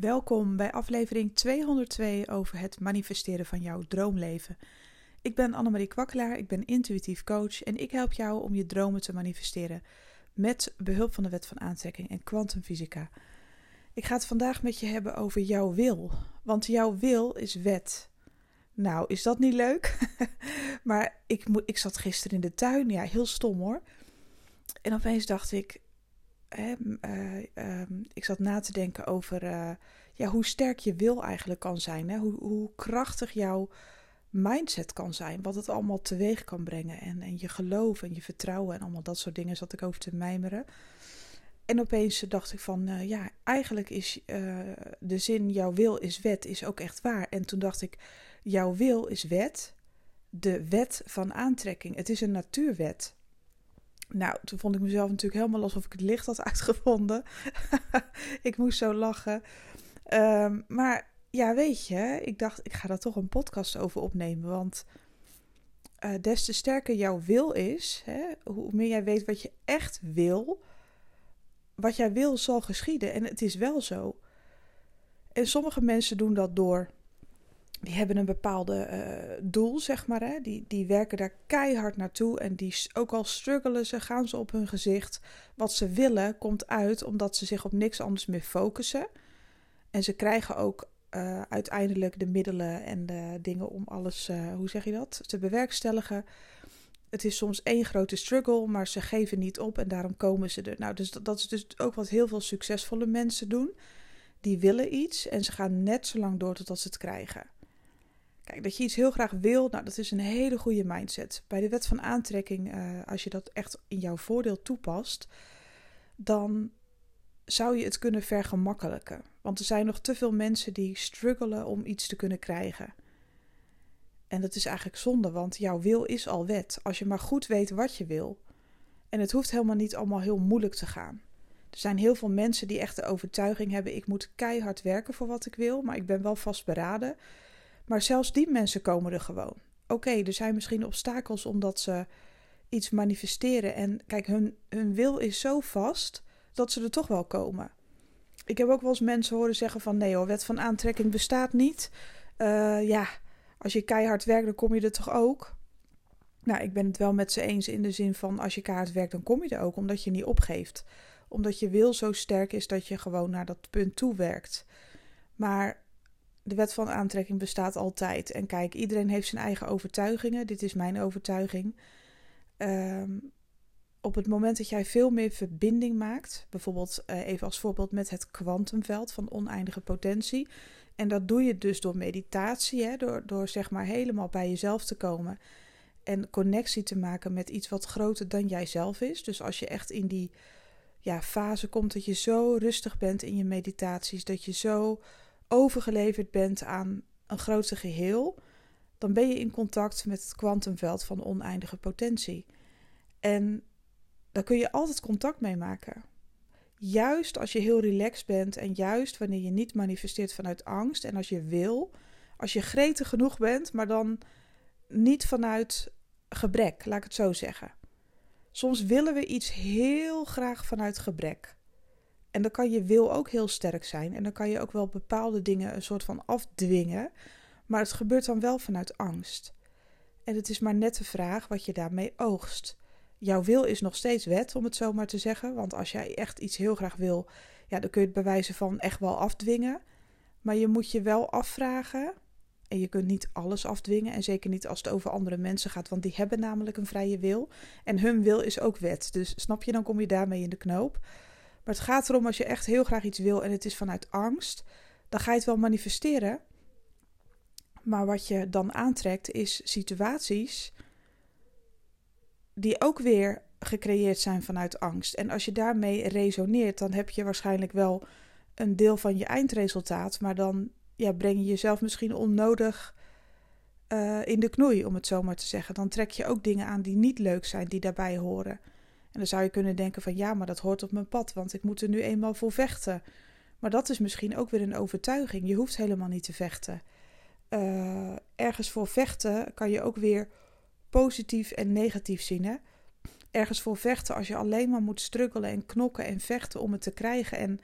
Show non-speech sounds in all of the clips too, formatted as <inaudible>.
Welkom bij aflevering 202 over het manifesteren van jouw droomleven. Ik ben Annemarie Kwakkelaar, ik ben intuïtief coach en ik help jou om je dromen te manifesteren met behulp van de wet van aantrekking en kwantumfysica. Ik ga het vandaag met je hebben over jouw wil, want jouw wil is wet. Nou, is dat niet leuk? <laughs> maar ik, ik zat gisteren in de tuin, ja, heel stom hoor. En opeens dacht ik, uh, uh, ik zat na te denken over uh, ja, hoe sterk je wil eigenlijk kan zijn. Hè? Hoe, hoe krachtig jouw mindset kan zijn. Wat het allemaal teweeg kan brengen. En, en je geloof en je vertrouwen en allemaal dat soort dingen zat ik over te mijmeren. En opeens dacht ik van, uh, ja, eigenlijk is de zin jouw wil is wet is ook echt waar. En toen dacht ik, jouw wil is wet, de wet van aantrekking. Het is een natuurwet. Nou, toen vond ik mezelf natuurlijk helemaal alsof ik het licht had uitgevonden. <laughs> ik moest zo lachen. Um, maar ja, weet je, ik dacht, ik ga daar toch een podcast over opnemen. Want uh, des te sterker jouw wil is, hè, hoe meer jij weet wat je echt wil, wat jij wil zal geschieden. En het is wel zo. En sommige mensen doen dat door die hebben een bepaalde uh, doel, zeg maar. Hè? Die, die werken daar keihard naartoe. En die, ook al struggelen ze, gaan ze op hun gezicht. Wat ze willen komt uit omdat ze zich op niks anders meer focussen. En ze krijgen ook uh, uiteindelijk de middelen en de dingen om alles, uh, hoe zeg je dat, te bewerkstelligen. Het is soms één grote struggle, maar ze geven niet op en daarom komen ze er. Nou, dus dat, dat is dus ook wat heel veel succesvolle mensen doen. Die willen iets en ze gaan net zo lang door totdat ze het krijgen. Kijk, dat je iets heel graag wil, nou, dat is een hele goede mindset. Bij de wet van aantrekking, uh, als je dat echt in jouw voordeel toepast, dan zou je het kunnen vergemakkelijken. Want er zijn nog te veel mensen die struggelen om iets te kunnen krijgen. En dat is eigenlijk zonde, want jouw wil is al wet. Als je maar goed weet wat je wil. En het hoeft helemaal niet allemaal heel moeilijk te gaan. Er zijn heel veel mensen die echt de overtuiging hebben: ik moet keihard werken voor wat ik wil, maar ik ben wel vastberaden. Maar zelfs die mensen komen er gewoon. Oké, er zijn misschien obstakels omdat ze iets manifesteren. En kijk, hun, hun wil is zo vast dat ze er toch wel komen. Ik heb ook wel eens mensen horen zeggen van nee hoor, wet van aantrekking bestaat niet. Uh, ja, als je keihard werkt, dan kom je er toch ook. Nou, ik ben het wel met ze eens in de zin van als je keihard werkt, dan kom je er ook, omdat je niet opgeeft. Omdat je wil zo sterk is dat je gewoon naar dat punt toe werkt. Maar de wet van aantrekking bestaat altijd. En kijk, iedereen heeft zijn eigen overtuigingen. Dit is mijn overtuiging. Um, op het moment dat jij veel meer verbinding maakt, bijvoorbeeld uh, even als voorbeeld met het kwantumveld van oneindige potentie. En dat doe je dus door meditatie, hè, door, door zeg maar helemaal bij jezelf te komen en connectie te maken met iets wat groter dan jijzelf is. Dus als je echt in die ja, fase komt dat je zo rustig bent in je meditaties, dat je zo overgeleverd bent aan een groter geheel, dan ben je in contact met het kwantumveld van oneindige potentie. En daar kun je altijd contact mee maken. Juist als je heel relaxed bent en juist wanneer je niet manifesteert vanuit angst en als je wil, als je gretig genoeg bent, maar dan niet vanuit gebrek, laat ik het zo zeggen. Soms willen we iets heel graag vanuit gebrek. En dan kan je wil ook heel sterk zijn. En dan kan je ook wel bepaalde dingen een soort van afdwingen. Maar het gebeurt dan wel vanuit angst. En het is maar net de vraag wat je daarmee oogst. Jouw wil is nog steeds wet, om het zo maar te zeggen. Want als jij echt iets heel graag wil, ja, dan kun je het bij wijze van echt wel afdwingen. Maar je moet je wel afvragen. En je kunt niet alles afdwingen. En zeker niet als het over andere mensen gaat. Want die hebben namelijk een vrije wil. En hun wil is ook wet. Dus snap je, dan kom je daarmee in de knoop. Maar het gaat erom als je echt heel graag iets wil en het is vanuit angst, dan ga je het wel manifesteren. Maar wat je dan aantrekt is situaties die ook weer gecreëerd zijn vanuit angst. En als je daarmee resoneert, dan heb je waarschijnlijk wel een deel van je eindresultaat, maar dan ja, breng je jezelf misschien onnodig uh, in de knoei, om het zo maar te zeggen. Dan trek je ook dingen aan die niet leuk zijn, die daarbij horen. Dan zou je kunnen denken van ja, maar dat hoort op mijn pad, want ik moet er nu eenmaal voor vechten. Maar dat is misschien ook weer een overtuiging. Je hoeft helemaal niet te vechten. Uh, ergens voor vechten kan je ook weer positief en negatief zien. Hè? Ergens voor vechten als je alleen maar moet struggelen en knokken en vechten om het te krijgen. En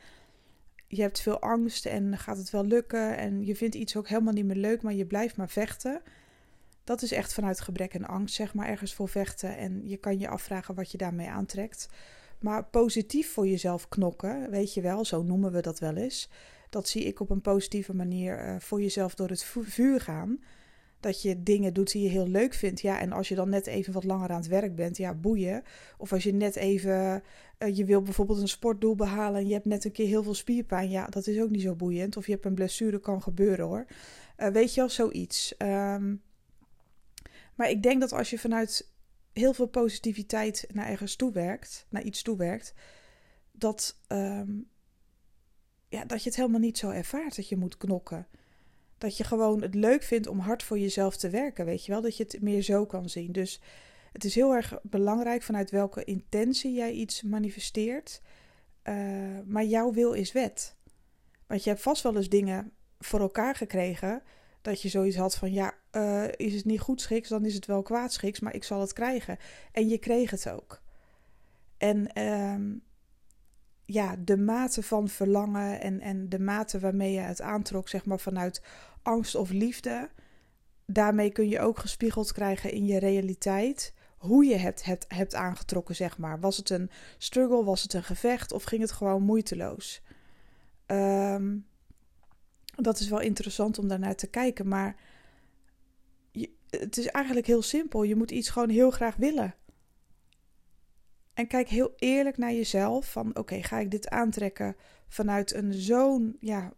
je hebt veel angst en gaat het wel lukken en je vindt iets ook helemaal niet meer leuk, maar je blijft maar vechten. Dat is echt vanuit gebrek en angst, zeg maar, ergens voor vechten. En je kan je afvragen wat je daarmee aantrekt. Maar positief voor jezelf knokken, weet je wel, zo noemen we dat wel eens. Dat zie ik op een positieve manier uh, voor jezelf door het vuur gaan. Dat je dingen doet die je heel leuk vindt. Ja, en als je dan net even wat langer aan het werk bent, ja, boeien. Of als je net even, uh, je wil bijvoorbeeld een sportdoel behalen en je hebt net een keer heel veel spierpijn. Ja, dat is ook niet zo boeiend. Of je hebt een blessure, kan gebeuren hoor. Uh, weet je wel, zoiets. Um, maar ik denk dat als je vanuit heel veel positiviteit naar ergens toe werkt, naar iets toe werkt, dat, um, ja, dat je het helemaal niet zo ervaart dat je moet knokken. Dat je gewoon het leuk vindt om hard voor jezelf te werken, weet je wel? Dat je het meer zo kan zien. Dus het is heel erg belangrijk vanuit welke intentie jij iets manifesteert. Uh, maar jouw wil is wet. Want je hebt vast wel eens dingen voor elkaar gekregen dat je zoiets had van ja, uh, is het niet goed schiks, dan is het wel kwaad schiks, maar ik zal het krijgen. En je kreeg het ook. En um, ja, de mate van verlangen en, en de mate waarmee je het aantrok, zeg maar vanuit angst of liefde, daarmee kun je ook gespiegeld krijgen in je realiteit. Hoe je het, het hebt aangetrokken, zeg maar. Was het een struggle, was het een gevecht of ging het gewoon moeiteloos? Um, dat is wel interessant om daarnaar te kijken. Maar het is eigenlijk heel simpel. Je moet iets gewoon heel graag willen. En kijk heel eerlijk naar jezelf. Van oké, ga ik dit aantrekken vanuit een zo'n, ja,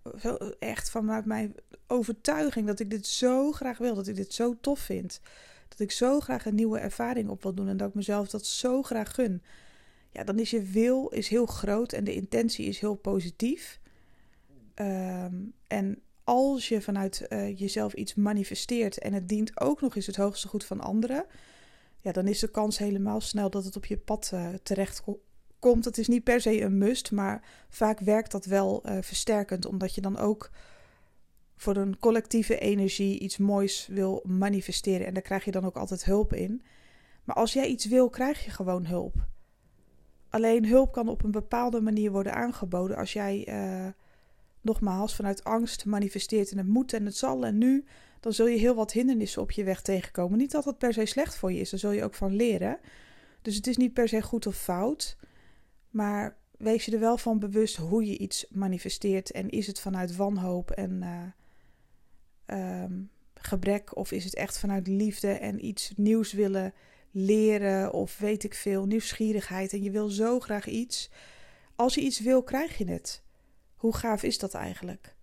echt vanuit mijn overtuiging dat ik dit zo graag wil. Dat ik dit zo tof vind. Dat ik zo graag een nieuwe ervaring op wil doen. En dat ik mezelf dat zo graag gun. Ja, dan is je wil is heel groot en de intentie is heel positief. Um, en als je vanuit uh, jezelf iets manifesteert en het dient ook nog eens het hoogste goed van anderen, ja, dan is de kans helemaal snel dat het op je pad uh, terecht komt. Het is niet per se een must, maar vaak werkt dat wel uh, versterkend, omdat je dan ook voor een collectieve energie iets moois wil manifesteren. En daar krijg je dan ook altijd hulp in. Maar als jij iets wil, krijg je gewoon hulp. Alleen hulp kan op een bepaalde manier worden aangeboden als jij nogmaals vanuit angst manifesteert en het moet en het zal en nu, dan zul je heel wat hindernissen op je weg tegenkomen. Niet dat het per se slecht voor je is, daar zul je ook van leren. Dus het is niet per se goed of fout, maar wees je er wel van bewust hoe je iets manifesteert en is het vanuit wanhoop en uh, um, gebrek of is het echt vanuit liefde en iets nieuws willen leren of weet ik veel, nieuwsgierigheid en je wil zo graag iets. Als je iets wil, krijg je het. Hoe gaaf is dat eigenlijk?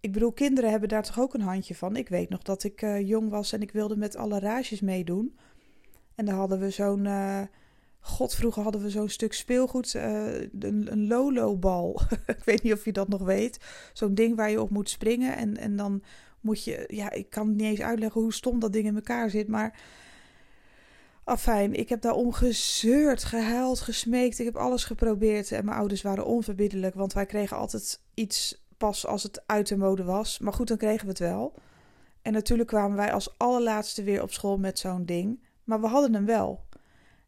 Ik bedoel, kinderen hebben daar toch ook een handje van. Ik weet nog dat ik uh, jong was en ik wilde met alle rages meedoen. En dan hadden we zo'n. Uh, God, vroeger hadden we zo'n stuk speelgoed, uh, een, een Lolo-bal. <laughs> ik weet niet of je dat nog weet. Zo'n ding waar je op moet springen. En, en dan moet je. Ja, ik kan niet eens uitleggen hoe stom dat ding in elkaar zit. Maar Afijn, ik heb daarom gezeurd, gehuild, gesmeekt. Ik heb alles geprobeerd en mijn ouders waren onverbiddelijk, want wij kregen altijd iets pas als het uit de mode was. Maar goed, dan kregen we het wel. En natuurlijk kwamen wij als allerlaatste weer op school met zo'n ding. Maar we hadden hem wel.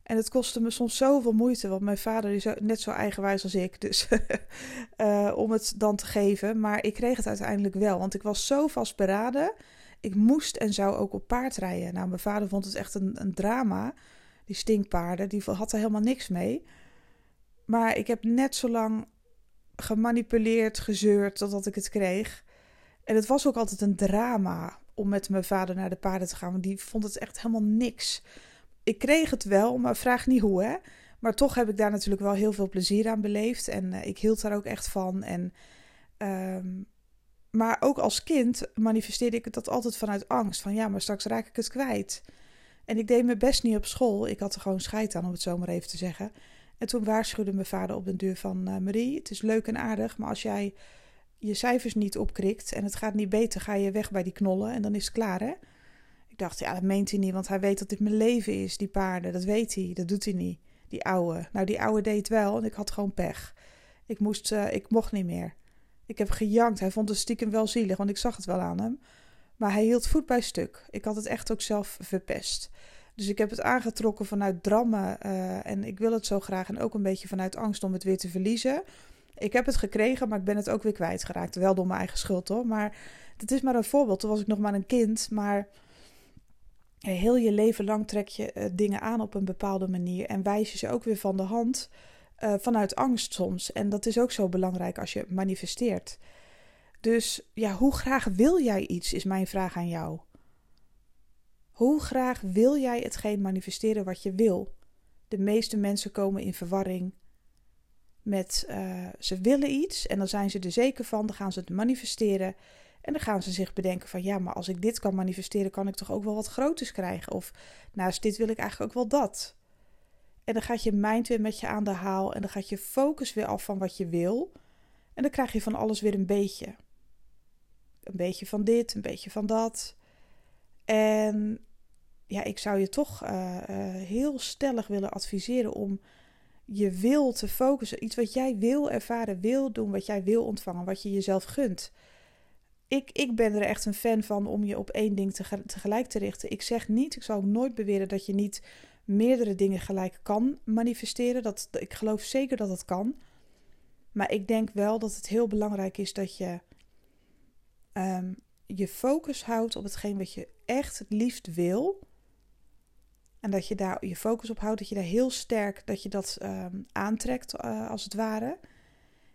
En het kostte me soms zoveel moeite, want mijn vader is net zo eigenwijs als ik. Dus uh, <laughs> om het dan te geven. Maar ik kreeg het uiteindelijk wel, want ik was zo vastberaden ik moest en zou ook op paard rijden. Nou, mijn vader vond het echt een, een drama. Die stinkpaarden, die had er helemaal niks mee. Maar ik heb net zo lang gemanipuleerd, gezeurd totdat ik het kreeg. En het was ook altijd een drama om met mijn vader naar de paarden te gaan. Want die vond het echt helemaal niks. Ik kreeg het wel, maar vraag niet hoe hè. Maar toch heb ik daar natuurlijk wel heel veel plezier aan beleefd. En uh, ik hield daar ook echt van. En um, maar ook als kind manifesteerde ik dat altijd vanuit angst. Van ja, maar straks raak ik het kwijt. En ik deed mijn best niet op school. Ik had er gewoon scheid aan, om het zo maar even te zeggen. En toen waarschuwde mijn vader op de deur van uh, Marie: Het is leuk en aardig, maar als jij je cijfers niet opkrikt en het gaat niet beter, ga je weg bij die knollen en dan is het klaar, hè? Ik dacht, ja, dat meent hij niet, want hij weet dat dit mijn leven is, die paarden. Dat weet hij, dat doet hij niet. Die ouwe. Nou, die ouwe deed wel en ik had gewoon pech. Ik, moest, uh, ik mocht niet meer. Ik heb gejankt. Hij vond het stiekem wel zielig, want ik zag het wel aan hem. Maar hij hield voet bij stuk. Ik had het echt ook zelf verpest. Dus ik heb het aangetrokken vanuit drammen. Uh, en ik wil het zo graag. En ook een beetje vanuit angst om het weer te verliezen. ik heb het gekregen, maar ik ben het ook weer kwijtgeraakt. Wel door mijn eigen schuld hoor. Maar het is maar een voorbeeld. Toen was ik nog maar een kind. Maar heel je leven lang trek je uh, dingen aan op een bepaalde manier. En wijs je ze ook weer van de hand. Uh, vanuit angst soms. En dat is ook zo belangrijk als je manifesteert. Dus ja, hoe graag wil jij iets, is mijn vraag aan jou. Hoe graag wil jij hetgeen manifesteren wat je wil? De meeste mensen komen in verwarring met uh, ze willen iets en dan zijn ze er zeker van, dan gaan ze het manifesteren en dan gaan ze zich bedenken van ja, maar als ik dit kan manifesteren, kan ik toch ook wel wat groters krijgen of naast dit wil ik eigenlijk ook wel dat. En dan gaat je mind weer met je aan de haal en dan gaat je focus weer af van wat je wil en dan krijg je van alles weer een beetje. Een beetje van dit, een beetje van dat. En ja, ik zou je toch uh, uh, heel stellig willen adviseren om je wil te focussen. Iets wat jij wil ervaren, wil doen, wat jij wil ontvangen, wat je jezelf gunt. Ik, ik ben er echt een fan van om je op één ding tegelijk te richten. Ik zeg niet, ik zal ook nooit beweren dat je niet meerdere dingen gelijk kan manifesteren. Dat, ik geloof zeker dat het kan. Maar ik denk wel dat het heel belangrijk is dat je um, je focus houdt op hetgeen wat je echt het liefst wil. En dat je daar je focus op houdt, dat je daar heel sterk dat je dat um, aantrekt, uh, als het ware.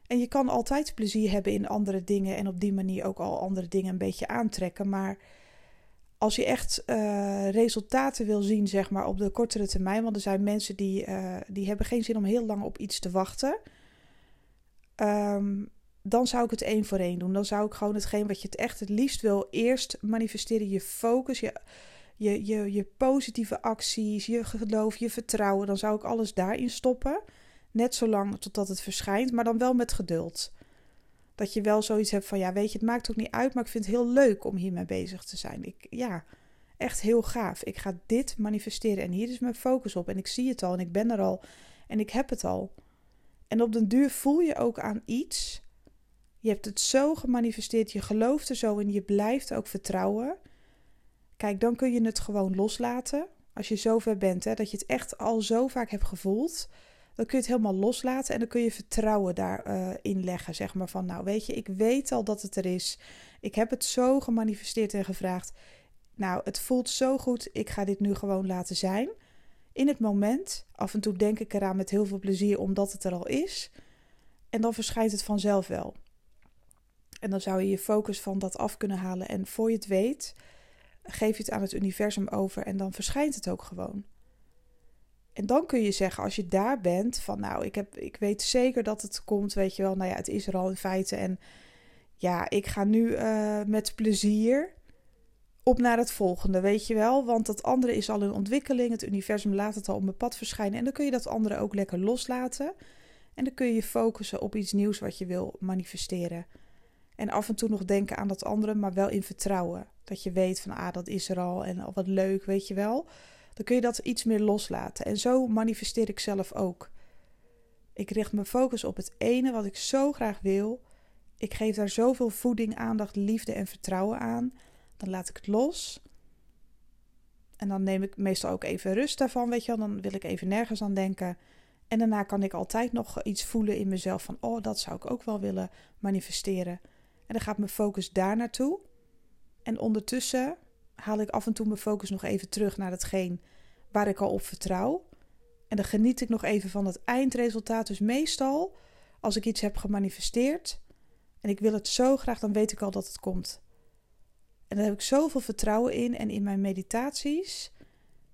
En je kan altijd plezier hebben in andere dingen en op die manier ook al andere dingen een beetje aantrekken. Maar als je echt uh, resultaten wil zien, zeg maar, op de kortere termijn. Want er zijn mensen die, uh, die hebben geen zin om heel lang op iets te wachten. Um, dan zou ik het één voor één doen. Dan zou ik gewoon hetgeen wat je het echt het liefst wil, eerst manifesteren. Je focus, je, je, je, je positieve acties, je geloof, je vertrouwen. Dan zou ik alles daarin stoppen. Net zolang totdat het verschijnt, maar dan wel met geduld. Dat je wel zoiets hebt van, ja, weet je, het maakt ook niet uit, maar ik vind het heel leuk om hiermee bezig te zijn. Ik, ja, echt heel gaaf. Ik ga dit manifesteren en hier is mijn focus op. En ik zie het al en ik ben er al en ik heb het al. En op den duur voel je ook aan iets je hebt het zo gemanifesteerd, je gelooft er zo in, je blijft ook vertrouwen. Kijk, dan kun je het gewoon loslaten. Als je zover bent, hè, dat je het echt al zo vaak hebt gevoeld, dan kun je het helemaal loslaten en dan kun je vertrouwen daarin uh, leggen. Zeg maar van, nou weet je, ik weet al dat het er is. Ik heb het zo gemanifesteerd en gevraagd. Nou, het voelt zo goed, ik ga dit nu gewoon laten zijn. In het moment, af en toe denk ik eraan met heel veel plezier omdat het er al is. En dan verschijnt het vanzelf wel. En dan zou je je focus van dat af kunnen halen. En voor je het weet, geef je het aan het universum over en dan verschijnt het ook gewoon. En dan kun je zeggen, als je daar bent, van nou, ik, heb, ik weet zeker dat het komt, weet je wel. Nou ja, het is er al in feite. En ja, ik ga nu uh, met plezier op naar het volgende, weet je wel. Want dat andere is al in ontwikkeling. Het universum laat het al op mijn pad verschijnen. En dan kun je dat andere ook lekker loslaten. En dan kun je je focussen op iets nieuws wat je wil manifesteren. En af en toe nog denken aan dat andere, maar wel in vertrouwen. Dat je weet van, ah, dat is er al en al wat leuk, weet je wel. Dan kun je dat iets meer loslaten. En zo manifesteer ik zelf ook. Ik richt mijn focus op het ene wat ik zo graag wil. Ik geef daar zoveel voeding, aandacht, liefde en vertrouwen aan. Dan laat ik het los. En dan neem ik meestal ook even rust daarvan, weet je wel. Dan wil ik even nergens aan denken. En daarna kan ik altijd nog iets voelen in mezelf van, oh, dat zou ik ook wel willen manifesteren. En dan gaat mijn focus daar naartoe. En ondertussen haal ik af en toe mijn focus nog even terug naar hetgeen waar ik al op vertrouw. En dan geniet ik nog even van het eindresultaat. Dus meestal, als ik iets heb gemanifesteerd en ik wil het zo graag, dan weet ik al dat het komt. En daar heb ik zoveel vertrouwen in. En in mijn meditaties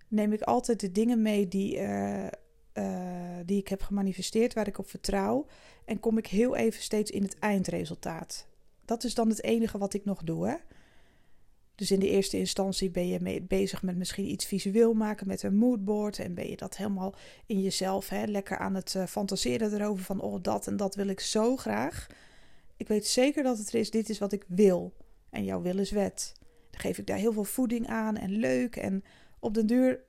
neem ik altijd de dingen mee die, uh, uh, die ik heb gemanifesteerd, waar ik op vertrouw. En kom ik heel even steeds in het eindresultaat dat is dan het enige wat ik nog doe. Hè? Dus in de eerste instantie ben je mee bezig met misschien iets visueel maken met een moodboard. En ben je dat helemaal in jezelf hè, lekker aan het uh, fantaseren erover van oh dat en dat wil ik zo graag. Ik weet zeker dat het er is, dit is wat ik wil. En jouw wil is wet. Dan geef ik daar heel veel voeding aan en leuk. En op den duur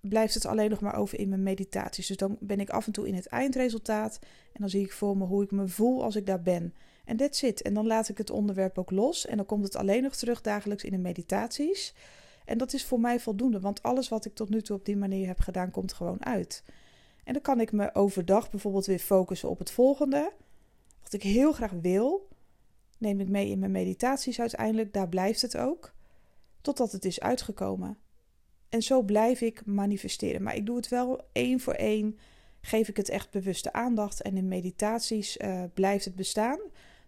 blijft het alleen nog maar over in mijn meditaties. Dus dan ben ik af en toe in het eindresultaat. En dan zie ik voor me hoe ik me voel als ik daar ben. En that's it. En dan laat ik het onderwerp ook los. En dan komt het alleen nog terug dagelijks in de meditaties. En dat is voor mij voldoende, want alles wat ik tot nu toe op die manier heb gedaan, komt gewoon uit. En dan kan ik me overdag bijvoorbeeld weer focussen op het volgende. Wat ik heel graag wil, neem ik mee in mijn meditaties uiteindelijk. Daar blijft het ook. Totdat het is uitgekomen. En zo blijf ik manifesteren. Maar ik doe het wel één voor één. Geef ik het echt bewuste aandacht. En in meditaties uh, blijft het bestaan.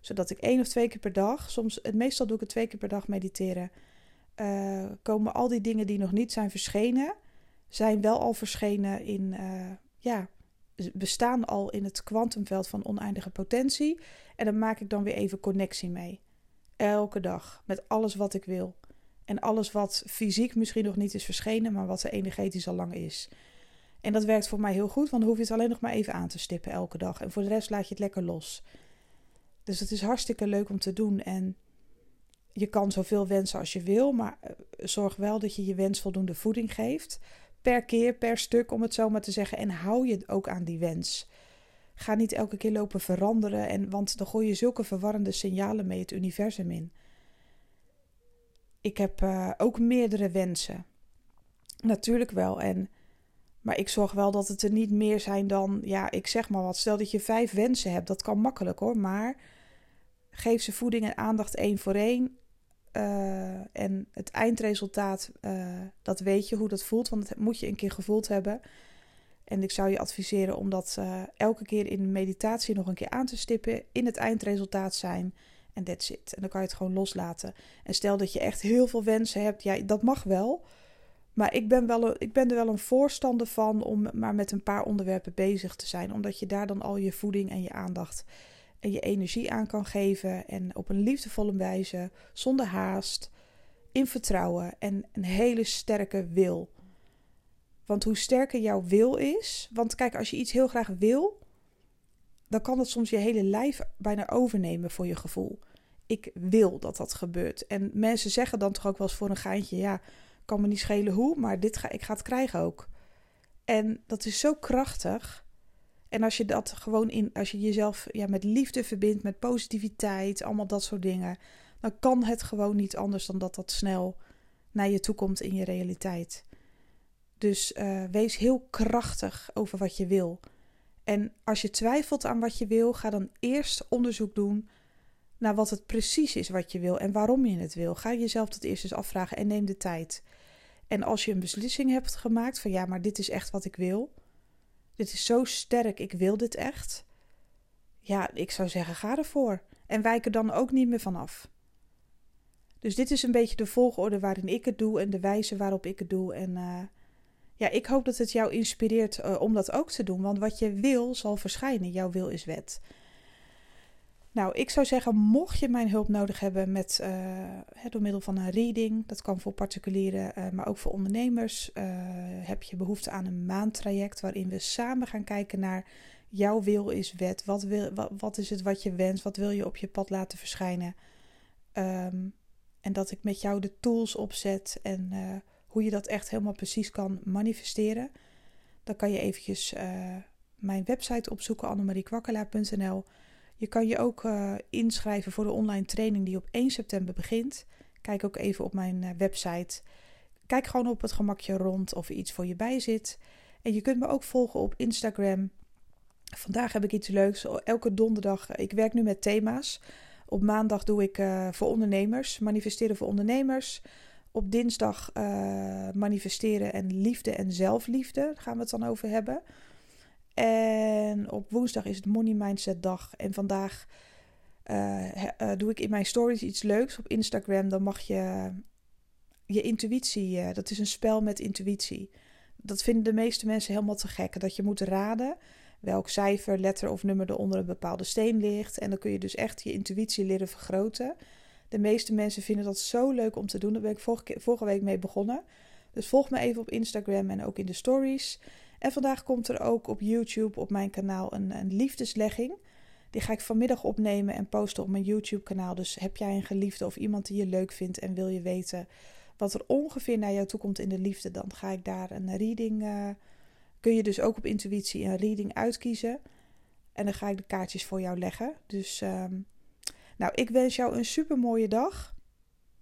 Zodat ik één of twee keer per dag, soms, het meestal doe ik het twee keer per dag mediteren. Uh, komen al die dingen die nog niet zijn verschenen, zijn wel al verschenen in, uh, ja, bestaan al in het kwantumveld van oneindige potentie. En daar maak ik dan weer even connectie mee. Elke dag. Met alles wat ik wil. En alles wat fysiek misschien nog niet is verschenen, maar wat er energetisch al lang is. En dat werkt voor mij heel goed, want dan hoef je het alleen nog maar even aan te stippen elke dag. En voor de rest laat je het lekker los. Dus het is hartstikke leuk om te doen. En je kan zoveel wensen als je wil, maar eh, zorg wel dat je je wens voldoende voeding geeft. Per keer, per stuk, om het zo maar te zeggen. En hou je ook aan die wens. Ga niet elke keer lopen veranderen, en, want dan gooi je zulke verwarrende signalen mee het universum in. Ik heb uh, ook meerdere wensen. Natuurlijk wel. En, maar ik zorg wel dat het er niet meer zijn dan, ja, ik zeg maar wat. Stel dat je vijf wensen hebt, dat kan makkelijk hoor. Maar geef ze voeding en aandacht één voor één. Uh, en het eindresultaat, uh, dat weet je hoe dat voelt, want dat moet je een keer gevoeld hebben. En ik zou je adviseren om dat uh, elke keer in meditatie nog een keer aan te stippen. In het eindresultaat zijn. En that's it. En dan kan je het gewoon loslaten. En stel dat je echt heel veel wensen hebt. Ja, dat mag wel. Maar ik ben, wel een, ik ben er wel een voorstander van om maar met een paar onderwerpen bezig te zijn. Omdat je daar dan al je voeding en je aandacht je energie aan kan geven. En op een liefdevolle wijze, zonder haast, in vertrouwen en een hele sterke wil. Want hoe sterker jouw wil is. Want kijk, als je iets heel graag wil, dan kan dat soms je hele lijf bijna overnemen voor je gevoel. Ik wil dat dat gebeurt. En mensen zeggen dan toch ook wel eens voor een geintje: ja, kan me niet schelen hoe, maar dit ga, ik ga het krijgen ook. En dat is zo krachtig. En als je dat gewoon in, als je jezelf ja, met liefde verbindt, met positiviteit, allemaal dat soort dingen, dan kan het gewoon niet anders dan dat dat snel naar je toe komt in je realiteit. Dus uh, wees heel krachtig over wat je wil. En als je twijfelt aan wat je wil, ga dan eerst onderzoek doen naar wat het precies is wat je wil en waarom je het wil. Ga jezelf dat eerst eens afvragen en neem de tijd. En als je een beslissing hebt gemaakt van ja, maar dit is echt wat ik wil, dit is zo sterk, ik wil dit echt. Ja, ik zou zeggen, ga ervoor. En wijk er dan ook niet meer vanaf. Dus dit is een beetje de volgorde waarin ik het doe en de wijze waarop ik het doe. En uh, ja, ik hoop dat het jou inspireert uh, om dat ook te doen. Want wat je wil, zal verschijnen. Jouw wil is wet. Nou, ik zou zeggen, mocht je mijn hulp nodig hebben met, uh, door middel van een reading, dat kan voor particulieren, uh, maar ook voor ondernemers, uh, heb je behoefte aan een maandtraject waarin we samen gaan kijken naar jouw wil is wet. Wat, wil, wat, is het wat je wenst? Wat wil je op je pad laten verschijnen? Um, en dat ik met jou de tools opzet en hoe je dat echt helemaal precies kan manifesteren. Dan kan je eventjes mijn website opzoeken, annemariekwakkelaar.nl. Je kan je ook uh, inschrijven voor de online training die op 1 september begint. Kijk ook even op mijn uh, website. Kijk gewoon op het gemakje rond of er iets voor je bij zit. En je kunt me ook volgen op Instagram. Vandaag heb ik iets leuks. Elke donderdag, eh, ik werk nu met thema's. Op maandag doe ik voor ondernemers, manifesteren voor ondernemers. Op dinsdag manifesteren en liefde en zelfliefde. Daar gaan we het dan over hebben. En op woensdag is het Money Mindset dag. En vandaag uh, uh, doe ik in mijn stories iets leuks op Instagram. Dan mag je je intuïtie, uh, dat is een spel met intuïtie. Dat vinden de meeste mensen helemaal te gek. Dat je moet raden welk cijfer, letter of nummer er onder een bepaalde steen ligt. En dan kun je dus echt je intuïtie leren vergroten. De meeste mensen vinden dat zo leuk om te doen. Daar ben ik vorige, vorige week mee begonnen. Dus volg me even op Instagram en ook in de stories. En vandaag komt er ook op YouTube op mijn kanaal een, een liefdeslegging. Die ga ik vanmiddag opnemen en posten op mijn YouTube-kanaal. Dus heb jij een geliefde of iemand die je leuk vindt en wil je weten wat er ongeveer naar jou toe komt in de liefde, dan ga ik daar een reading. Uh, kun je dus ook op intuïtie een reading uitkiezen. En dan ga ik de kaartjes voor jou leggen. Dus, um, nou, ik wens jou een super mooie dag.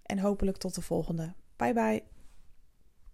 En hopelijk tot de volgende. Bye bye.